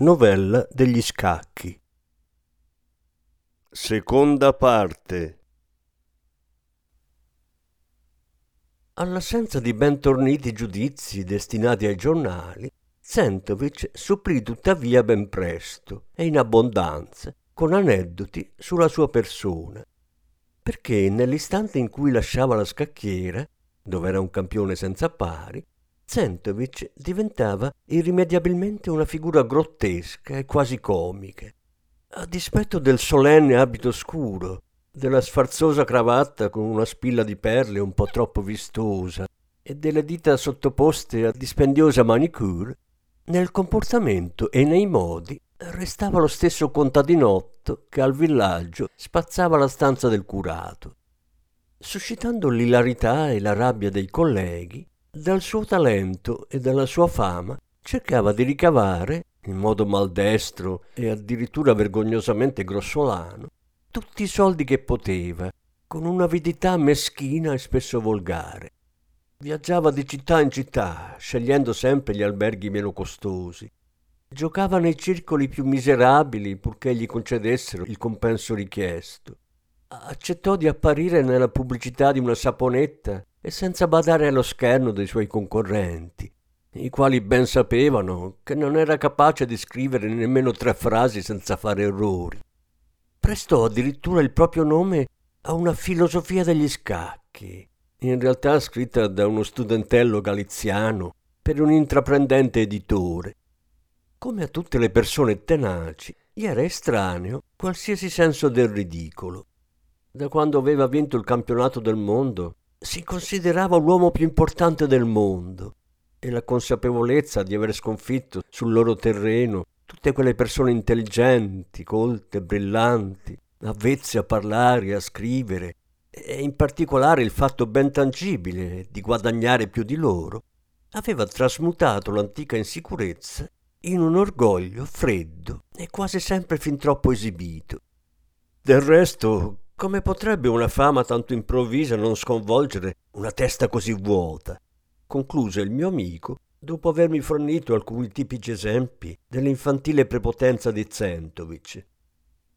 Novella degli scacchi. Seconda parte. All'assenza di ben torniti giudizi destinati ai giornali, Zentovic supplì tuttavia ben presto e in abbondanza con aneddoti sulla sua persona, perché nell'istante in cui lasciava la scacchiera, dove era un campione senza pari, Zentovic diventava irrimediabilmente una figura grottesca e quasi comica. A dispetto del solenne abito scuro, della sfarzosa cravatta con una spilla di perle un po' troppo vistosa e delle dita sottoposte a dispendiosa manicure, nel comportamento e nei modi restava lo stesso contadinotto che al villaggio spazzava la stanza del curato. Suscitando l'ilarità e la rabbia dei colleghi, dal suo talento e dalla sua fama cercava di ricavare, in modo maldestro e addirittura vergognosamente grossolano, tutti i soldi che poteva, con un'avidità meschina e spesso volgare. Viaggiava di città in città, scegliendo sempre gli alberghi meno costosi. Giocava nei circoli più miserabili purché gli concedessero il compenso richiesto. Accettò di apparire nella pubblicità di una saponetta e senza badare allo scherno dei suoi concorrenti, i quali ben sapevano che non era capace di scrivere nemmeno tre frasi senza fare errori. Prestò addirittura il proprio nome a una filosofia degli scacchi, in realtà scritta da uno studentello galiziano per un intraprendente editore. Come a tutte le persone tenaci, gli era estraneo qualsiasi senso del ridicolo. Da quando aveva vinto il campionato del mondo, si considerava l'uomo più importante del mondo e la consapevolezza di aver sconfitto sul loro terreno tutte quelle persone intelligenti, colte, brillanti, avvezze a parlare, e a scrivere, e in particolare il fatto ben tangibile di guadagnare più di loro, aveva trasmutato l'antica insicurezza in un orgoglio freddo e quasi sempre fin troppo esibito. Del resto, come potrebbe una fama tanto improvvisa non sconvolgere una testa così vuota? concluse il mio amico dopo avermi fornito alcuni tipici esempi dell'infantile prepotenza di Zentovic.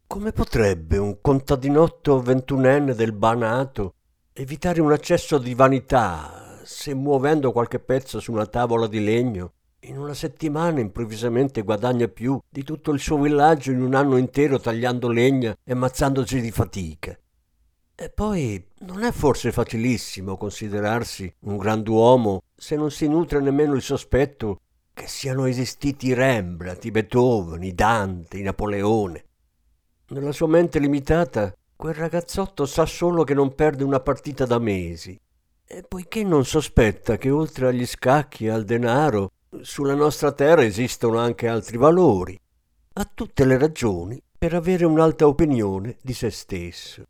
Come potrebbe un contadinotto ventunenne del Banato evitare un accesso di vanità se muovendo qualche pezzo su una tavola di legno in una settimana improvvisamente guadagna più di tutto il suo villaggio in un anno intero tagliando legna e ammazzandosi di fatica. E poi non è forse facilissimo considerarsi un grand'uomo se non si nutre nemmeno il sospetto che siano esistiti Rembrandt, Beethoven, Dante, Napoleone. Nella sua mente limitata, quel ragazzotto sa solo che non perde una partita da mesi. E poiché non sospetta che oltre agli scacchi e al denaro sulla nostra terra esistono anche altri valori. Ha tutte le ragioni per avere un'alta opinione di se stesso.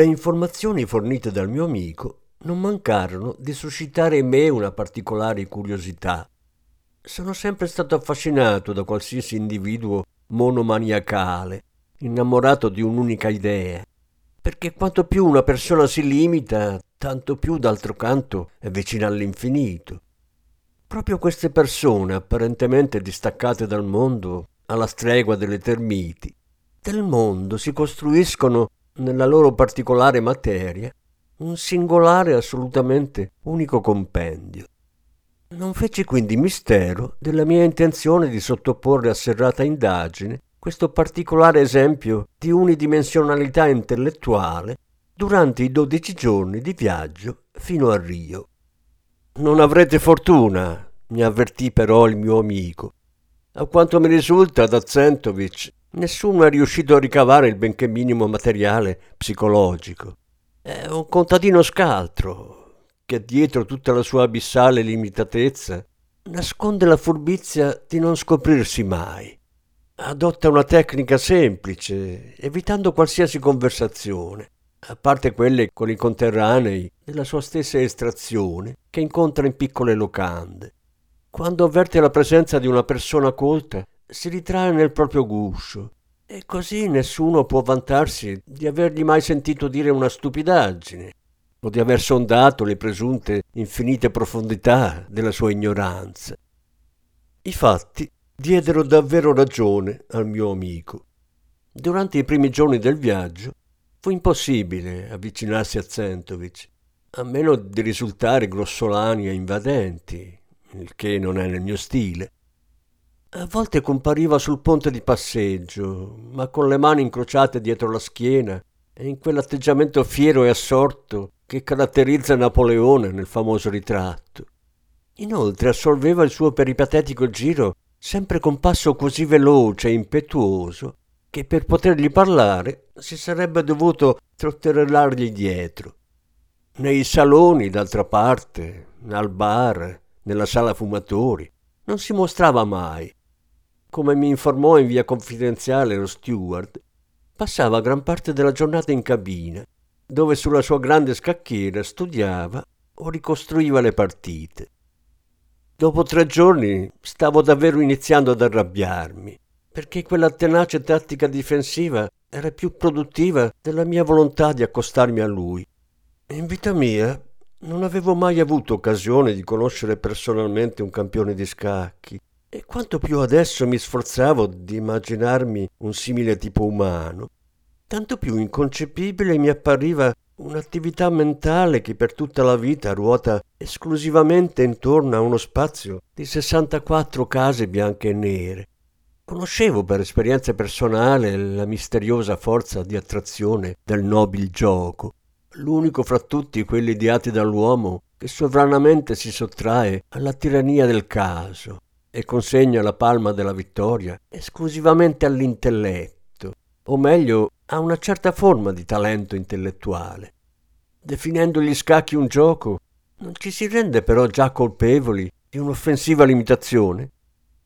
Le informazioni fornite dal mio amico non mancarono di suscitare in me una particolare curiosità. Sono sempre stato affascinato da qualsiasi individuo monomaniacale, innamorato di un'unica idea, perché quanto più una persona si limita, tanto più d'altro canto è vicina all'infinito. Proprio queste persone, apparentemente distaccate dal mondo, alla stregua delle termiti, del mondo si costruiscono, nella loro particolare materia, un singolare e assolutamente unico compendio. Non feci quindi mistero della mia intenzione di sottoporre a serrata indagine questo particolare esempio di unidimensionalità intellettuale durante i dodici giorni di viaggio fino a Rio. Non avrete fortuna, mi avvertì però il mio amico. A quanto mi risulta da Zentovic, nessuno è riuscito a ricavare il benché minimo materiale psicologico. È un contadino scaltro, che dietro tutta la sua abissale limitatezza nasconde la furbizia di non scoprirsi mai adotta una tecnica semplice, evitando qualsiasi conversazione, a parte quelle con i conterranei della sua stessa estrazione che incontra in piccole locande. Quando avverte la presenza di una persona colta, si ritrae nel proprio guscio e così nessuno può vantarsi di avergli mai sentito dire una stupidaggine o di aver sondato le presunte infinite profondità della sua ignoranza. I fatti diedero davvero ragione al mio amico. Durante i primi giorni del viaggio fu impossibile avvicinarsi a Zentovic, a meno di risultare grossolani e invadenti, il che non è nel mio stile. A volte compariva sul ponte di passeggio, ma con le mani incrociate dietro la schiena e in quell'atteggiamento fiero e assorto che caratterizza Napoleone nel famoso ritratto. Inoltre assolveva il suo peripatetico giro sempre con passo così veloce e impetuoso che per potergli parlare si sarebbe dovuto trotterellargli dietro. Nei saloni, d'altra parte, al bar, nella sala fumatori, non si mostrava mai. Come mi informò in via confidenziale lo steward, passava gran parte della giornata in cabina, dove sulla sua grande scacchiera studiava o ricostruiva le partite. Dopo tre giorni stavo davvero iniziando ad arrabbiarmi, perché quella tenace tattica difensiva era più produttiva della mia volontà di accostarmi a lui. In vita mia non avevo mai avuto occasione di conoscere personalmente un campione di scacchi e quanto più adesso mi sforzavo di immaginarmi un simile tipo umano, tanto più inconcepibile mi appariva un'attività mentale che per tutta la vita ruota esclusivamente intorno a uno spazio di 64 case bianche e nere. Conoscevo per esperienza personale la misteriosa forza di attrazione del nobil gioco, l'unico fra tutti quelli ideati dall'uomo che sovranamente si sottrae alla tirannia del caso e consegna la palma della vittoria esclusivamente all'intelletto, o meglio ha una certa forma di talento intellettuale. Definendo gli scacchi un gioco, non ci si rende però già colpevoli di un'offensiva limitazione?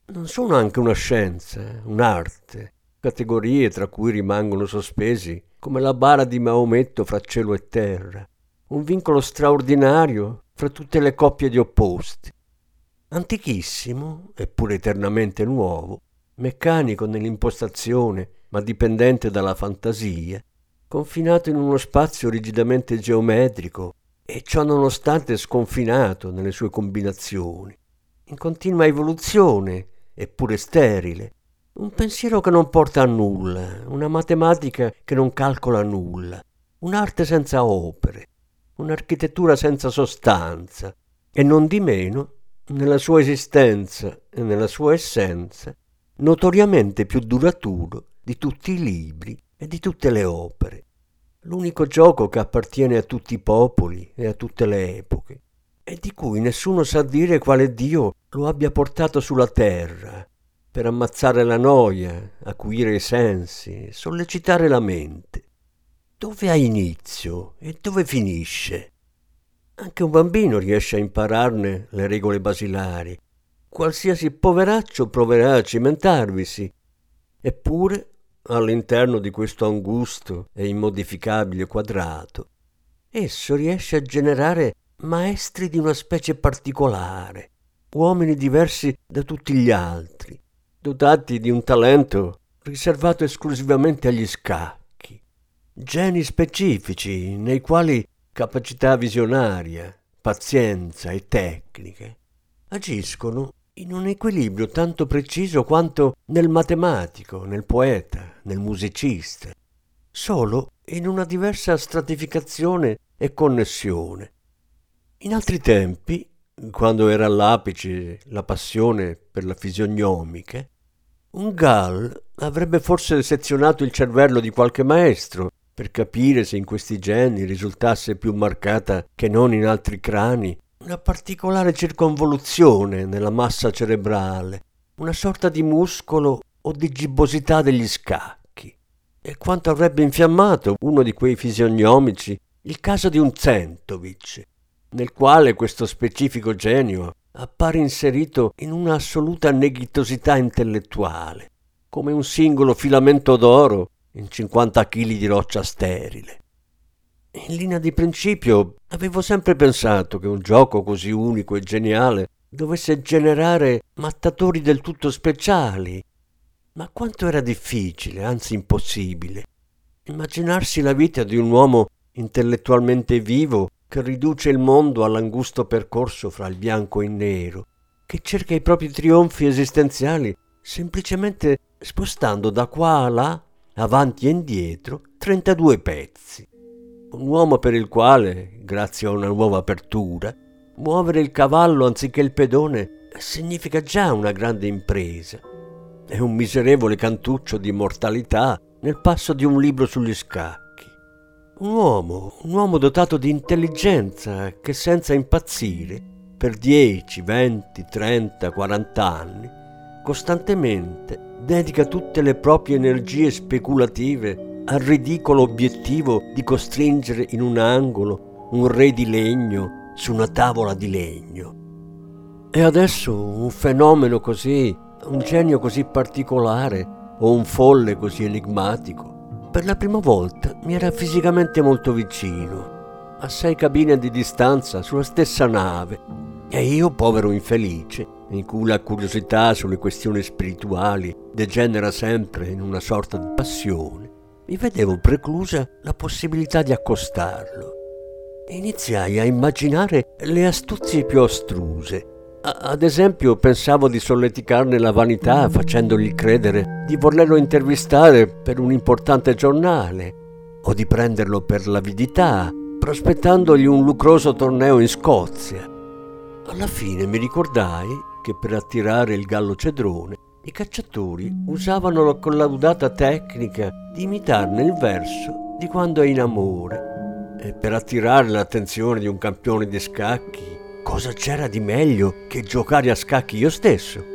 Non sono anche una scienza, un'arte, categorie tra cui rimangono sospesi come la bara di Maometto fra cielo e terra, un vincolo straordinario fra tutte le coppie di opposti. Antichissimo, eppure eternamente nuovo, meccanico nell'impostazione, ma dipendente dalla fantasia, confinato in uno spazio rigidamente geometrico e ciò nonostante sconfinato nelle sue combinazioni, in continua evoluzione, eppure sterile. Un pensiero che non porta a nulla, una matematica che non calcola nulla, un'arte senza opere, un'architettura senza sostanza, e non di meno, nella sua esistenza e nella sua essenza, notoriamente più duraturo di tutti i libri e di tutte le opere. L'unico gioco che appartiene a tutti i popoli e a tutte le epoche e di cui nessuno sa dire quale Dio lo abbia portato sulla terra per ammazzare la noia, acuire i sensi, sollecitare la mente. Dove ha inizio e dove finisce? Anche un bambino riesce a impararne le regole basilari. Qualsiasi poveraccio proverà a cimentarvisi. Eppure all'interno di questo angusto e immodificabile quadrato, esso riesce a generare maestri di una specie particolare, uomini diversi da tutti gli altri, dotati di un talento riservato esclusivamente agli scacchi, geni specifici nei quali capacità visionaria, pazienza e tecniche agiscono in un equilibrio tanto preciso quanto nel matematico, nel poeta, nel musicista, solo in una diversa stratificazione e connessione. In altri tempi, quando era all'apice la passione per la fisionomica, un Gall avrebbe forse sezionato il cervello di qualche maestro per capire se in questi geni risultasse più marcata che non in altri crani una particolare circonvoluzione nella massa cerebrale, una sorta di muscolo o di gibbosità degli scacchi. E quanto avrebbe infiammato uno di quei fisionomici il caso di un Zentovic, nel quale questo specifico genio appare inserito in un'assoluta neghitosità intellettuale, come un singolo filamento d'oro in 50 kg di roccia sterile. In linea di principio avevo sempre pensato che un gioco così unico e geniale dovesse generare mattatori del tutto speciali, ma quanto era difficile, anzi impossibile, immaginarsi la vita di un uomo intellettualmente vivo che riduce il mondo all'angusto percorso fra il bianco e il nero, che cerca i propri trionfi esistenziali semplicemente spostando da qua a là, avanti e indietro, 32 pezzi. Un uomo per il quale, grazie a una nuova apertura, muovere il cavallo anziché il pedone significa già una grande impresa. È un miserevole cantuccio di mortalità nel passo di un libro sugli scacchi. Un uomo, un uomo dotato di intelligenza che senza impazzire, per 10, 20, 30, 40 anni, costantemente dedica tutte le proprie energie speculative al ridicolo obiettivo di costringere in un angolo un re di legno su una tavola di legno. E adesso un fenomeno così, un genio così particolare o un folle così enigmatico per la prima volta mi era fisicamente molto vicino, a sei cabine di distanza sulla stessa nave, e io, povero infelice, in cui la curiosità sulle questioni spirituali degenera sempre in una sorta di passione, mi vedevo preclusa la possibilità di accostarlo. Iniziai a immaginare le astuzie più astruse ad esempio pensavo di solleticarne la vanità facendogli credere di volerlo intervistare per un importante giornale o di prenderlo per l'avidità, prospettandogli un lucroso torneo in Scozia. Alla fine mi ricordai che per attirare il gallo cedrone i cacciatori usavano la collaudata tecnica di imitarne il verso di quando è in amore e per attirare l'attenzione di un campione di scacchi cosa c'era di meglio che giocare a scacchi io stesso?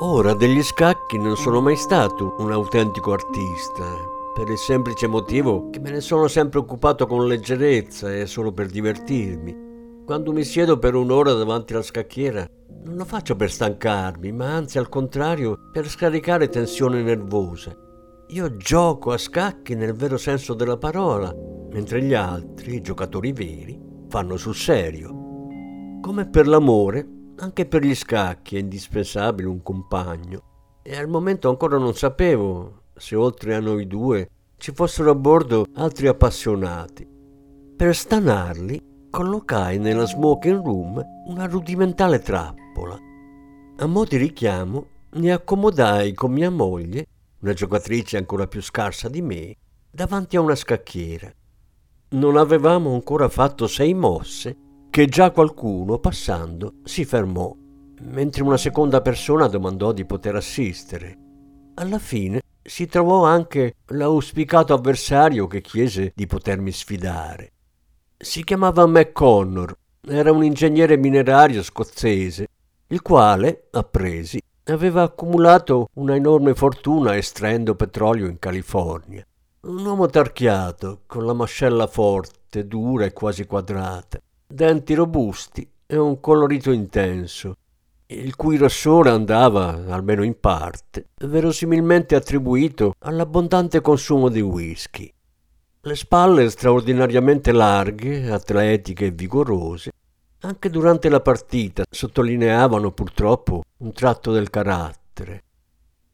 Ora degli scacchi non sono mai stato un autentico artista, per il semplice motivo che me ne sono sempre occupato con leggerezza e solo per divertirmi. Quando mi siedo per un'ora davanti alla scacchiera, non lo faccio per stancarmi, ma anzi al contrario per scaricare tensione nervosa. Io gioco a scacchi nel vero senso della parola, mentre gli altri, i giocatori veri, fanno sul serio. Come per l'amore, anche per gli scacchi è indispensabile un compagno. E al momento ancora non sapevo se oltre a noi due ci fossero a bordo altri appassionati. Per stanarli, collocai nella smoking room una rudimentale trappola. A mo' di richiamo, ne accomodai con mia moglie, una giocatrice ancora più scarsa di me, davanti a una scacchiera. Non avevamo ancora fatto sei mosse che già qualcuno, passando, si fermò, mentre una seconda persona domandò di poter assistere. Alla fine si trovò anche l'auspicato avversario che chiese di potermi sfidare. Si chiamava McConnor, era un ingegnere minerario scozzese, il quale, a presi, aveva accumulato una enorme fortuna estraendo petrolio in California. Un uomo tarchiato, con la mascella forte, dura e quasi quadrata, denti robusti e un colorito intenso, il cui rossore andava, almeno in parte, verosimilmente attribuito all'abbondante consumo di whisky. Le spalle straordinariamente larghe, atletiche e vigorose, anche durante la partita sottolineavano purtroppo un tratto del carattere.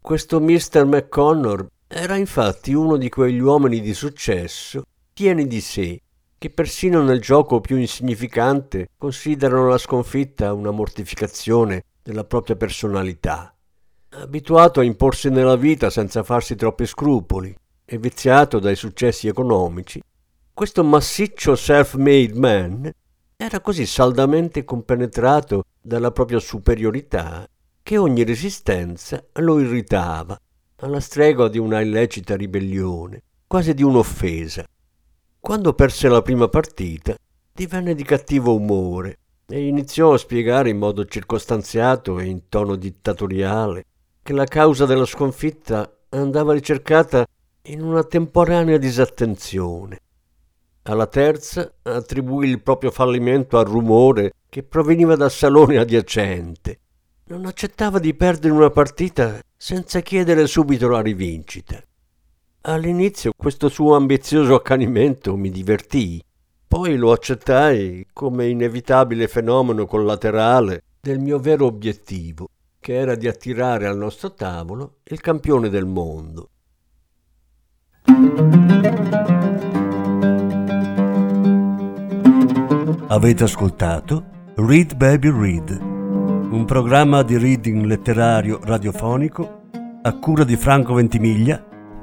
Questo Mr. McConnor era infatti uno di quegli uomini di successo, pieni di sé, che persino nel gioco più insignificante considerano la sconfitta una mortificazione della propria personalità. Abituato a imporsi nella vita senza farsi troppi scrupoli e viziato dai successi economici, questo massiccio self-made man era così saldamente compenetrato dalla propria superiorità che ogni resistenza lo irritava, alla stregua di una illecita ribellione, quasi di un'offesa. Quando perse la prima partita, divenne di cattivo umore e iniziò a spiegare in modo circostanziato e in tono dittatoriale che la causa della sconfitta andava ricercata in una temporanea disattenzione. Alla terza attribuì il proprio fallimento al rumore che proveniva dal salone adiacente. Non accettava di perdere una partita senza chiedere subito la rivincita. All'inizio questo suo ambizioso accanimento mi divertì, poi lo accettai come inevitabile fenomeno collaterale del mio vero obiettivo, che era di attirare al nostro tavolo il campione del mondo. Avete ascoltato Read Baby Read, un programma di reading letterario radiofonico a cura di Franco Ventimiglia